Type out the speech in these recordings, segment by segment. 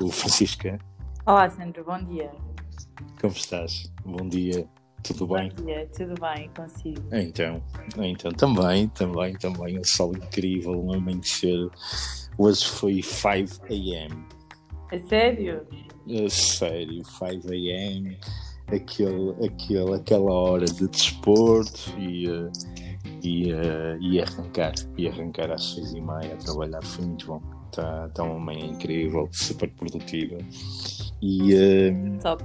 o Francisca. Olá, Sandro, bom dia. Como estás? Bom dia, tudo bem? Bom dia, tudo bem consigo? Então, então também, também, também, um sol incrível, um amanhecer. Hoje foi 5 a.m. É sério? É sério, 5 a.m. Aquele, aquele, aquela hora de desporto e, uh, e, uh, e arrancar, e arrancar às seis e meia a trabalhar foi muito bom. Está tá uma manhã incrível, super produtiva. E uh, Top.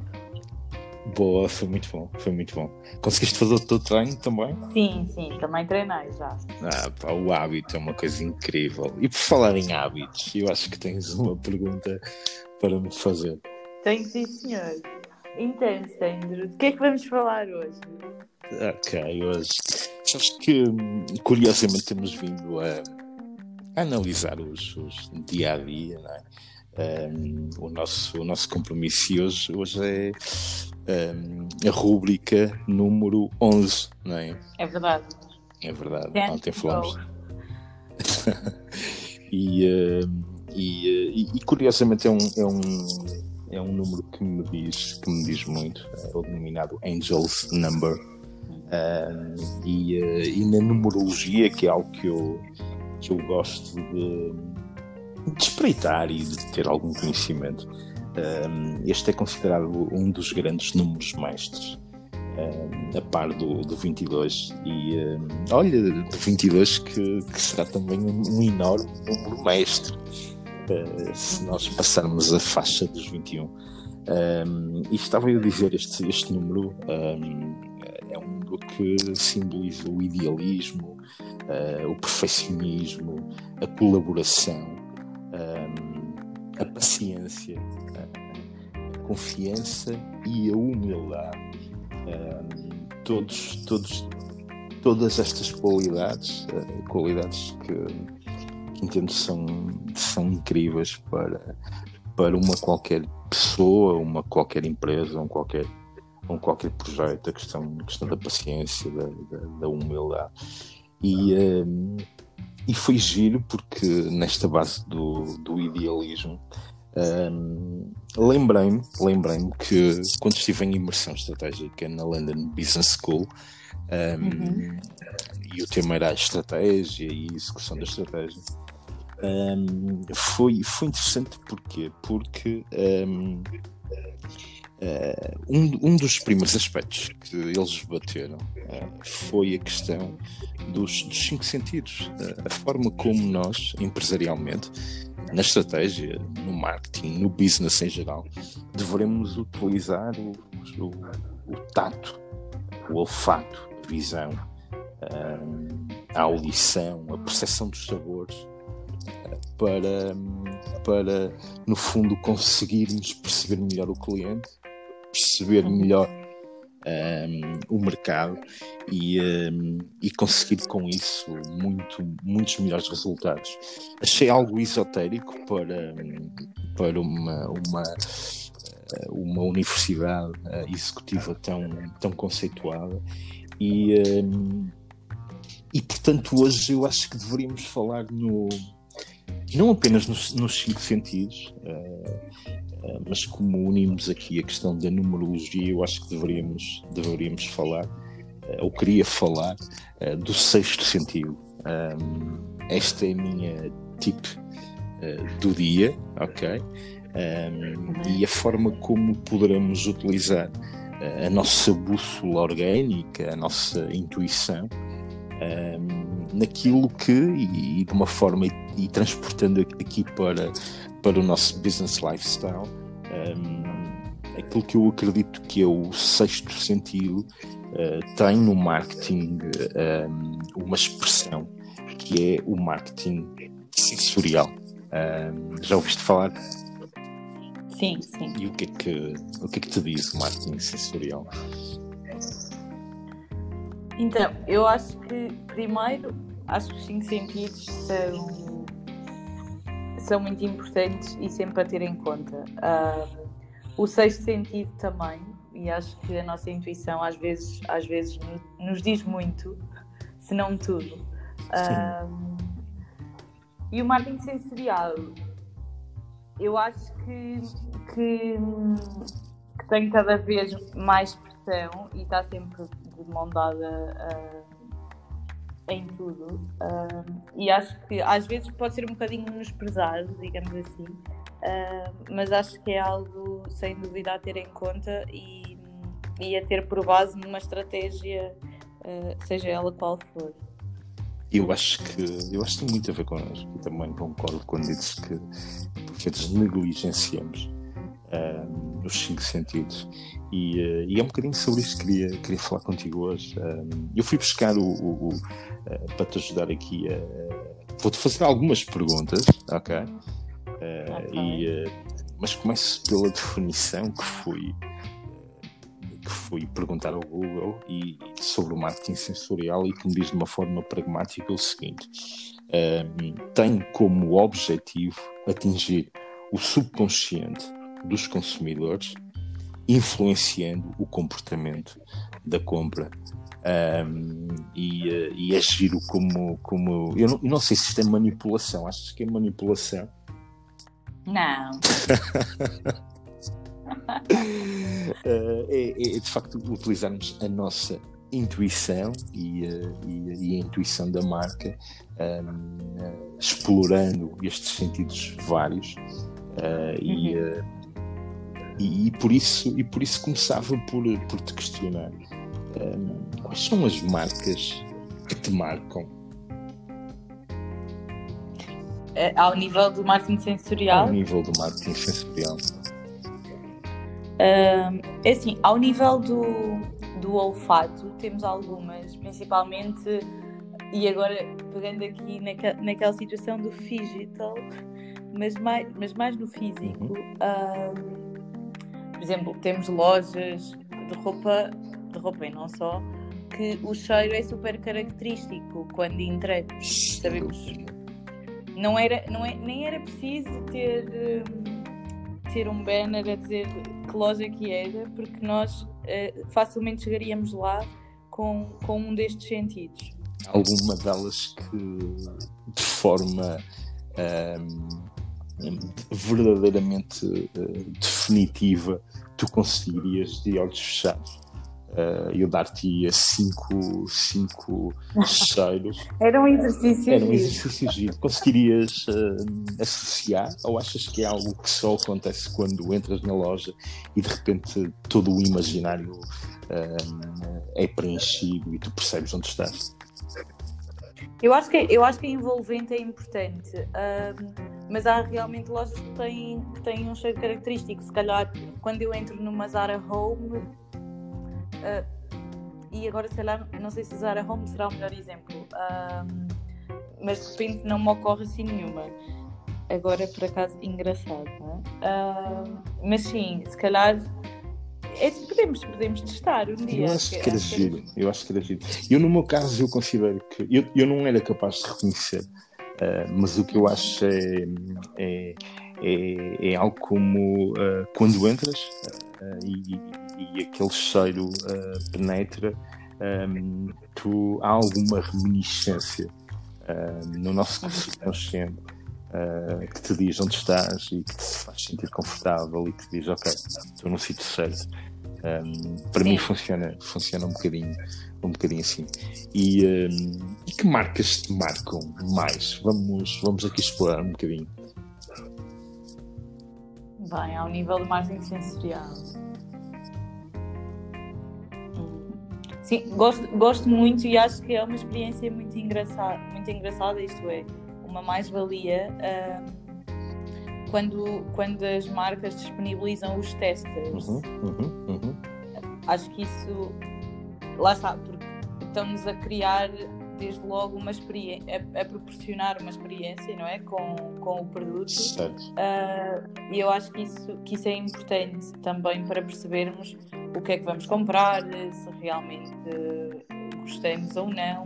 boa, foi muito bom, foi muito bom. Conseguiste fazer o teu treino também? Sim, sim, também treinei já. Ah, pá, o hábito é uma coisa incrível. E por falar em hábitos, eu acho que tens uma pergunta para me fazer. Tenho sim, senhor. Então, Sandro, de que é que vamos falar hoje? Ok, hoje. Sabes que hum, curiosamente temos vindo a analisar os, os dia a dia, não é? Um, o, nosso, o nosso compromisso e hoje, hoje é um, a rúbrica número 11, não é? É verdade. É verdade. Dance Ontem falamos. e, eh, e, eh, e- e curiosamente é um, é, um, é um número que me diz, que me diz muito, é o denominado Angel's Number. Um, e, eh, e na numerologia, que é algo que eu, que eu gosto de, de espreitar e de ter algum conhecimento, um, este é considerado um dos grandes números mestres. um, a par do, do 22 e um, olha, do 22 que, que será também um, enorme número mestre uh, se nós passarmos a faixa dos 21 um, e estava eu a dizer este, este número é um número que simboliza o idealismo uh, o perfeccionismo a colaboração um, a paciência a confiança e a humildade um, todos, todos, todas estas qualidades, uh, qualidades que, que entendo são, são incríveis para, para uma qualquer pessoa, uma qualquer empresa, um qualquer, um qualquer projeto, a questão, a questão da paciência, da, da, da humildade. E, um, e foi giro porque nesta base do, do idealismo um, lembrei-me lembrei que quando estive em imersão estratégica na London Business School um, Uhum. e o tema era a estratégia e a execução da estratégia um, foi, foi interessante porquê? porque um, uh, um, um dos primeiros aspectos que eles bateram uh, foi a questão dos, dos cinco sentidos. Uh, a forma como nós empresarialmente na estratégia, no marketing, no business em geral, devemos utilizar o, o, o tato, o olfato, a visão, a audição, a percepção dos sabores, para, para, no fundo, conseguirmos perceber melhor o cliente, perceber melhor hum, o mercado e, hum, e conseguir com isso muito, muitos melhores resultados. Achei algo esotérico para, para uma, uma, eh, uma universidade eh, executiva tão, tão conceituada e, hum, e portanto hoje eu acho que deveríamos falar no não apenas nos, nos cinco sentidos eh, mas como unimos aqui a questão da numerologia eu acho que deveríamos deveríamos falar eh, ou queria falar eh, do sexto sentido. Esta é a minha tip do dia ok? E a forma como poderemos utilizar a nossa bússola orgânica a nossa intuição naquilo que, e, de uma forma, e transportando aqui para, para o nosso business lifestyle, um, aquilo que eu acredito que é o sexto sentido, uh, tem no marketing um, uma expressão que é o marketing sensorial. Um, já ouviste falar? Sim, sim. E o que é que, o que, é que te diz o marketing sensorial? Então, eu acho que, primeiro, acho que os cinco sentidos são, são muito importantes e sempre a ter em conta. Ah, o sexto sentido também, e acho que a nossa intuição às vezes, às vezes no- nos diz muito, se não tudo. Ah, e o marketing sensorial eu acho que, que, que, tem cada vez mais pressão e está sempre de mão dada uh, em tudo. Uh, e acho que às vezes pode ser um bocadinho menosprezado, digamos assim, uh, mas acho que é algo sem dúvida a ter em conta e, e a ter por base numa estratégia, seja ela qual for. Eu acho que eu acho que tem muito a ver connosco e também concordo quando dizes que por vezes negligenciamos uh, os cinco sentidos e, uh, e, é um bocadinho sobre isso que queria, queria falar contigo hoje. Uh, eu fui buscar o, o, o para te ajudar aqui a. Vou-te fazer algumas perguntas, ok? okay. E, mas começo pela definição que fui que fui perguntar ao Google e, sobre o marketing sensorial e que me diz de uma forma pragmática o seguinte: uh, tem como objetivo atingir o subconsciente dos consumidores, influenciando o comportamento da compra. Um, e, uh, e agir como, como eu não, não, sei se isto é manipulação, achas que é manipulação? Não. uh, é, é, de facto utilizarmos a nossa intuição e, uh, e, e, a intuição da marca, um, uh, explorando estes sentidos vários. E, uhum. E, e, por isso, e por isso começava por, por te questionar um, quais são as marcas que te marcam ao nível do marketing sensorial? Ao nível do marketing sensorial. Uh, é assim, ao nível do, do olfato, temos algumas, principalmente, e agora pegando aqui naquela, naquela situação do digital, mas mais, mas mais no físico. Uh, por exemplo, temos lojas de roupa, de roupa e não só, que o cheiro é super característico quando entramos. Sabemos. Não era, não é, nem era preciso ter, ter um banner a dizer que loja que era, porque nós uh, facilmente chegaríamos lá com, com um destes sentidos. Alguma delas que de forma um, ehm, verdadeiramente uh, definitiva tu conseguirias de olhos fechados uh, eu dar-te cinco, cinco cheiros. Era um exercício Era um exercício giro. Conseguirias uh, associar ou achas que é algo que só acontece quando entras na loja e de repente todo o imaginário uh, é preenchido e tu percebes onde estás? Eu acho que, eu acho que a envolvente é importante, mas há realmente lojas que têm, que têm um cheiro característico. Se calhar, quando eu entro numa Zara Home, Uh, e agora, sei lá, não sei se Zara Home será o melhor exemplo, uh, mas de repente não me ocorre assim nenhuma. Agora, por acaso, engraçado, não é? Uh, mas sim, se calhar. É, podemos, podemos testar um dia. Eu acho que, era giro. Eu acho que era giro. Eu, no meu caso, eu considero que. Eu, eu não era capaz de reconhecer, mas o que eu acho é, é, é, é algo como quando entras e e aquele cheiro uh, penetra, um, ehm, tu, há alguma reminiscência uh, no nosso subconsciente uh, que te diz onde estás e que te faz sentir confortável e que te diz, ok, estou no sítio certo. Um, ehm, para Sim. mim funciona, funciona um bocadinho, um bocadinho assim. E, um, ehm, e que marcas te marcam mais? Vamos, vamos aqui explorar um bocadinho. Bem, ao nível do marketing sensorial. Sim, gosto, gosto muito e acho que é uma experiência muito engraçada, muito engraçada isto é, uma mais-valia uh, quando, quando as marcas disponibilizam os testers. Uhum, uhum, uhum. Acho que isso, lá está, porque estão-nos a criar desde logo uma experiência, a, a, proporcionar uma experiência, não é? Com, com o produto. Uh, e eu acho que isso, que isso é importante também para percebermos o que é que vamos comprar, se realmente gostamos ou não.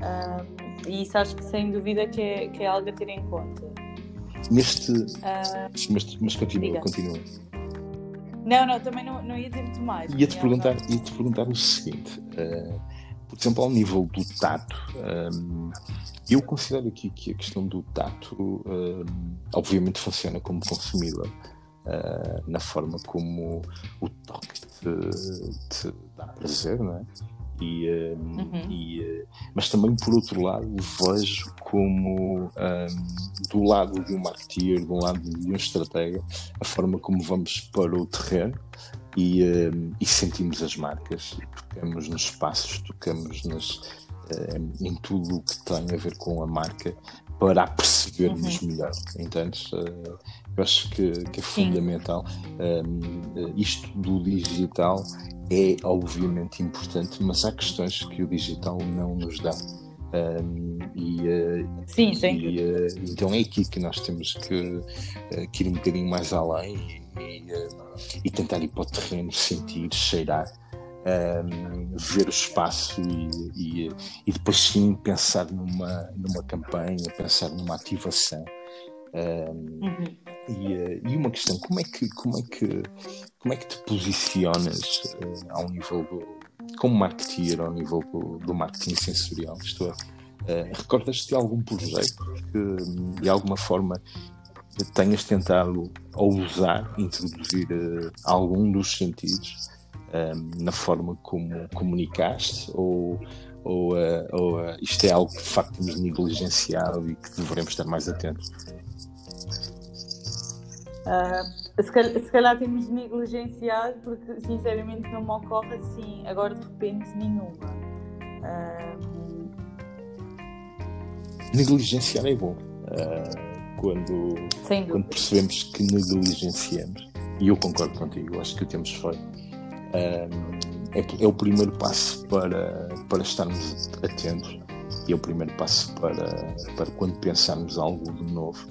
Uh, e isso acho que sem dúvida que é, que é algo a ter em conta. Neste. Uh, mas, mas continua, continua. Não, não, também não, não ia dizer muito mais. Ia-te perguntar, ia -te perguntar o seguinte: uh, por exemplo, ao nível do tato, um, eu considero aqui que a questão do tato, um, obviamente, funciona como consumidor, uh, na forma como o toque te, te dá prazer, não é? E, um, uhum. e, uh, mas também por outro lado vejo como um, do lado de um marketeer, do lado de um estratega, a forma como vamos para o terreno e, um, e sentimos as marcas, tocamos nos espaços, tocamos nas, em tudo o que tem a ver com a marca para percebermos uhum. melhor. Entendes? Uh, eu acho que, que é fundamental. Um, isto do digital é obviamente importante, mas há questões que o digital não nos dá. Um, e, uh, sim, sim. E, uh, então é aqui que nós temos que, uh, que ir um bocadinho mais além e, e, tentar ir para o terreno, sentir, cheirar, um, ver o espaço e, e, depois sim pensar numa, numa campanha, pensar numa ativação. Um, uhum. e, uh, e, uma questão, como é que, como é que, como é que te posicionas uh, ao nível do, como marketeer, ao nível do, do marketing sensorial? Isto é, uh, recordas-te de algum projeto que de alguma forma tenhas tentado ousar introduzir algum dos sentidos na forma como comunicaste ou ou, uh, ou uh, isto é algo que de facto temos negligenciado e que devemos estar mais atentos? Uh, se, calhar, se, calhar, temos negligenciado porque sinceramente não me ocorre assim agora de repente nenhuma. Uh... Negligenciar é bom. Uh, quando, quando percebemos que negligenciamos, e eu concordo contigo, acho que o temos feito, é, é, o primeiro passo para, para estarmos atentos e é o primeiro passo para, para quando pensarmos algo de novo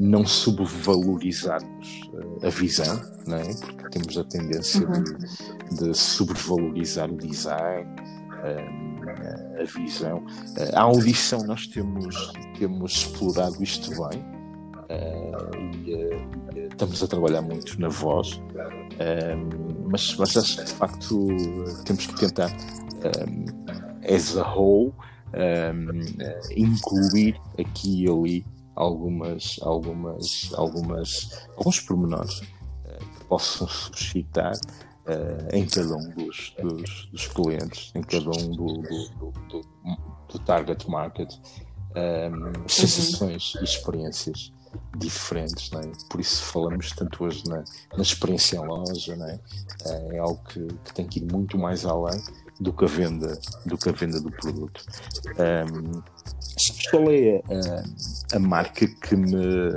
não subvalorizarmos uh, a visão, não é? porque temos a tendência uhum. de, de, sobrevalorizar o design, uh, a visão. Uh, a audição, nós temos, temos explorado isto bem e estamos a trabalhar muito na voz, mas, mas acho que de facto temos que tentar, as a whole, incluir aqui e ali algumas, algumas, algumas, alguns pormenores uh, que possam suscitar uh, em cada um dos, dos, dos, clientes, em cada um do, do, do, do target market, um, ehm, sensações e experiências diferentes, é? por isso falamos tanto hoje na, na experiência em loja, é? Eh, é algo que, que, tem que ir muito mais além do que a venda do, que a venda do produto. Um, ehm, qual é a, a, marca que me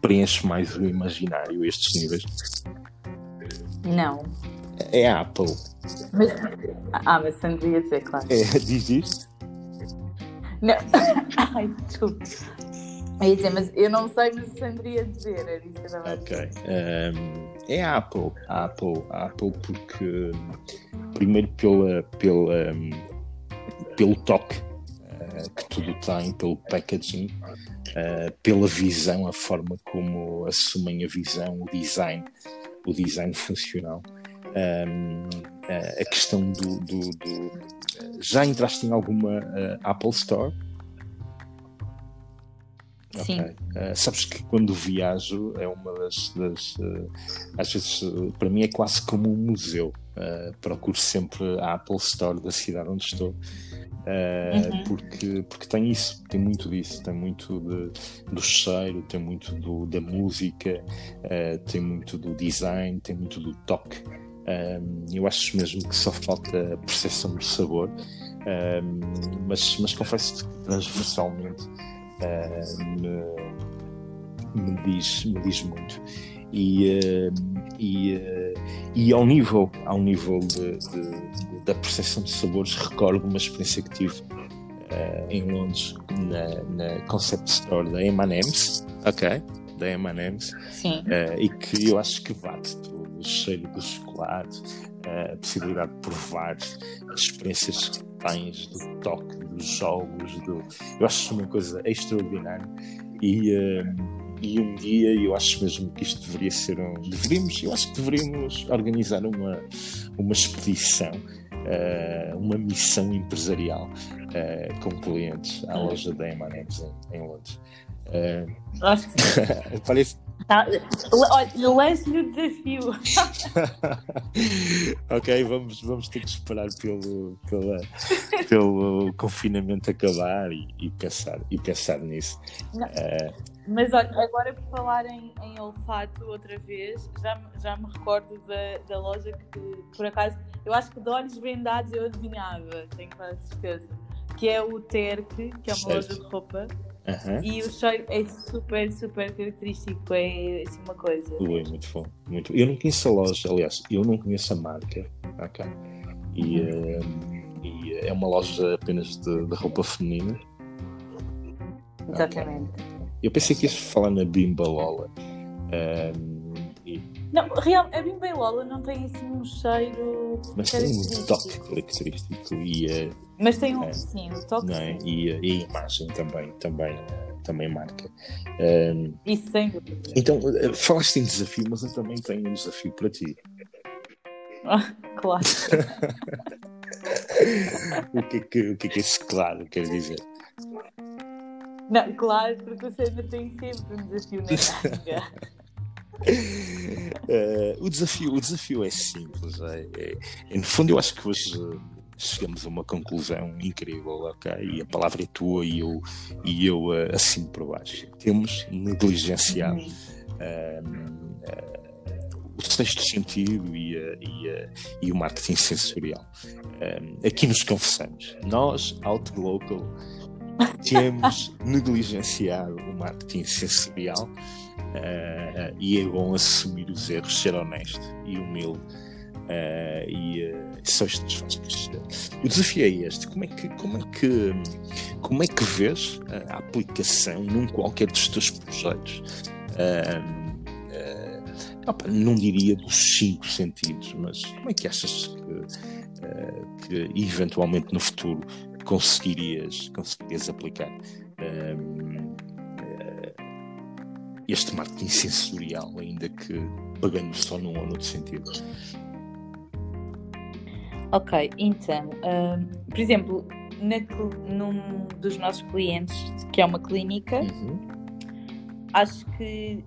preenche mais o imaginário a estes níveis? Não. É a Apple. Mas, ah, mas Sandra ia dizer, claro. É, diz isto? Não. Ai. Eu dizer, mas eu não sei, mas Sandra ia dizer. Era isso que eu Ok. Um, é a Apple. A Apple, a Apple porque primeiro pela, pela, pelo toque que tudo tem, pelo packaging, uh, pela visão, a forma como assumem a visão, o design, o design funcional. Um, uh, a questão do, do, do, Já entraste em alguma Apple Store? Sim. Okay. Uh, sabes que quando viajo é uma das. das uh, às vezes, uh, para mim, é quase como um museu. procuro sempre a Apple Store da cidade onde estou, uhum. porque, porque tem isso, tem muito disso, tem muito de, do cheiro, tem muito do, da música, tem muito do design, tem muito do toque. Um, eu acho mesmo que só falta a percepção do sabor, um, mas, mas confesso que transversalmente me, me, diz, me diz muito. E, e, e ao nível, ao nível de, de, da percepção de sabores, recordo uma experiência que tive uh, em Londres na, na Concept Store da M&M's, ok? Da M&M's, uh, e que eu acho que bate tudo, o cheiro do chocolate, a possibilidade de provar as experiências que tens do toque, dos jogos, do... eu acho uma coisa extraordinária e, uh, e um dia eu acho mesmo que isto deveria ser um. Deveríamos, eu acho que deveríamos organizar uma, uma expedição uh, uma missão empresarial uh, com clientes à loja da M&M's em, em Londres. Uh, Acho que parece, Tá, lance-lhe o desafio. ok, vamos, vamos ter que esperar pelo, pela, pelo confinamento acabar e, e, pensar, e pensar nisso. Uh, mas olha, agora por falar em, em, olfato outra vez, já, já me recordo da, da loja que, por acaso, eu acho que de olhos vendados eu adivinhava, tenho quase certeza, que é o Terque, que é uma certo. loja de roupa Uhum. E o cheiro é super, super característico. É assim uma coisa. Ui, muito bom. Muito... Eu não conheço a loja, aliás, eu não conheço a marca. Okay? E, uhum. uh, e é uma loja apenas de, de roupa feminina. Exatamente. Okay. Eu pensei que ia falar na Bimba Lola. Um, e... Não, real, a Bimba Lola não tem assim um cheiro. Mas tem um toque característico e. Uh, mas tem um, é, sim, o toque. É? E, e, a imagem também, também, também marca. Um, Isso sem dúvida. Então, eh, falaste em desafio, mas eu também tenho um desafio para ti. Ah, claro. o, que é que, o que é que esse claro quer dizer? Não, claro, porque você ainda tem sempre um desafio na manga. Uh, o, desafio, o desafio é simples. É, é, no fundo, eu acho que hoje chegamos a uma conclusão incrível, ok? E a palavra é tua e eu, e eu uh, assino por baixo. Temos negligenciado uh, o sexto sentido e, e, e, o marketing sensorial. aqui nos confessamos. Nós, Out Local, temos negligenciado o marketing sensorial uh, e é bom assumir os erros, ser honesto e humilde Uh, e uh, só isto nos faz crescer. O desafio é este: como é que, como é que, como é que vês a aplicação num qualquer dos teus projetos? Opa, não diria dos cinco sentidos, mas como é que achas que, que eventualmente no futuro conseguirias, conseguirias aplicar? Este marketing sensorial, ainda que pagando só num ou noutro sentido. Ok, então, uh, por exemplo, na, num dos nossos clientes, que é uma clínica, uhum. acho que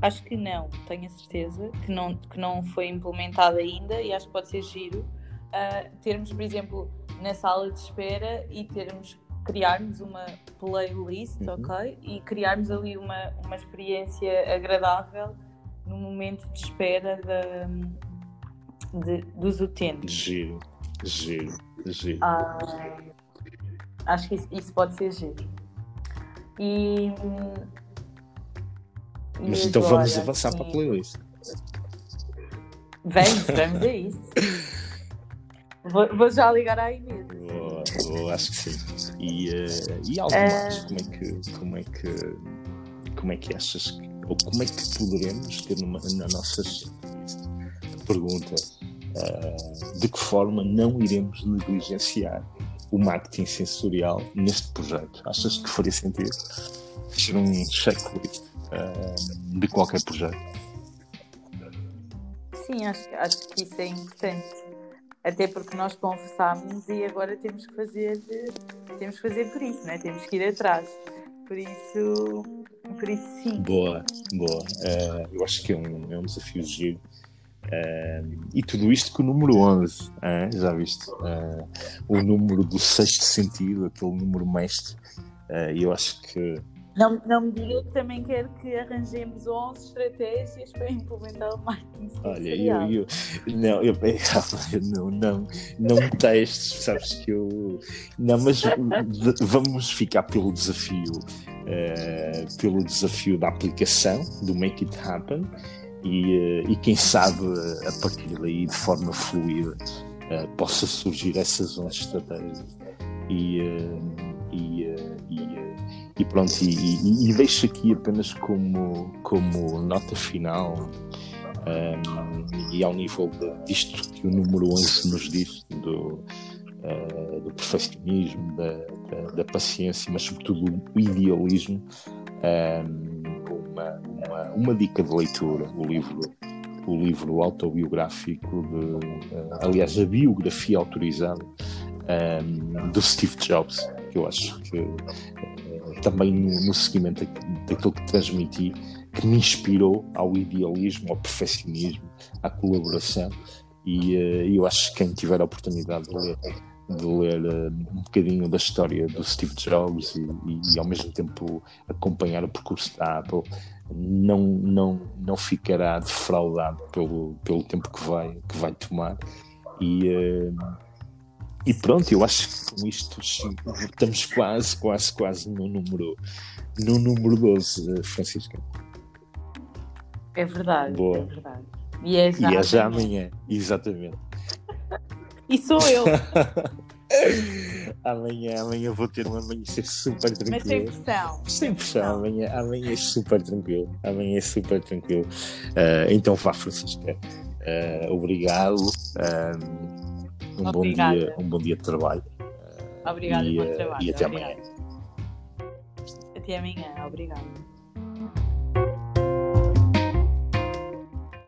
acho que não, tenho a certeza que não, que não foi implementado ainda e acho que pode ser giro uh, termos, por exemplo, na sala de espera e termos criarmos uma playlist, uhum. ok? E criarmos ali uma, uma experiência agradável no momento de espera da de, dos utentes. Giro, giro, giro. Ah, acho que isso, isso, pode ser giro. E. Mas então agora, vamos avançar sim. para a playlist. Vamos, vamos a isso. vou, vou, já ligar à Inês. Boa, boa, acho que sim. E, uh, e algo mais? Como é que. Como é que, como é que achas que, ou como é que poderemos ter numa, na nossa pergunta uh, de que forma não iremos negligenciar o marketing sensorial neste projeto. Achas que faria sentido ser um checklist uh, de qualquer projeto? Sim, acho, acho que isso é importante. Até porque nós conversámos e agora temos que fazer temos que fazer por isso, né? temos que ir atrás. Por isso, por isso sim. Boa, boa. Uh, eu acho que é um, é um desafio giro Uh, e tudo isto com o número 11, uh, já viste? O número do sexto sentido, aquele número mestre. E eu acho que. Não, não me diga que também quero que arranjemos 11 estratégias para implementar o marketing Olha, eu, eu, não, eu, não, não, não testes, sabes que eu. Não, mas vamos ficar pelo desafio, pelo desafio da aplicação, do Make It Happen e, eh, e quem sabe a partir daí de forma fluida uh, possa surgir essas 11 estratégias e, uh, e, uh, e, pronto e, e, deixo aqui apenas como, como nota final um, e ao nível de, disto que o número 11 nos diz do, do perfeccionismo da, da, da, paciência mas sobretudo o idealismo um, uma, uma, uma dica de leitura, o livro o livro autobiográfico, de, uh, aliás, a biografia autorizada um, do Steve Jobs, que eu acho que uh, também no, no seguimento daquilo que transmiti, que me inspirou ao idealismo, ao perfeccionismo, à colaboração. E uh, eu acho que quem tiver a oportunidade de ler, de ler uh, um bocadinho da história do Steve Jobs e, e, e, ao mesmo tempo acompanhar o percurso da Apple, não, não, não ficará defraudado pelo, pelo tempo que vai, que vai tomar. E, uh, e pronto, eu acho que com isto estamos quase, quase, quase no número, no número 12, Francisca. É verdade, Boa. é verdade. E é já, e é já amanhã, exatamente. e sou eu. amanhã, amanhã vou ter um amanhecer super tranquilo. Mas sem pressão. Sem pressão, amanhã, amanhã é super tranquilo. Amanhã é super tranquilo. Uh, então vá, Francisca. Uh, obrigado. Uh, um, bom dia, um bom dia de trabalho. Obrigada e, bom trabalho. E até Obrigada. amanhã. Até amanhã, obrigado.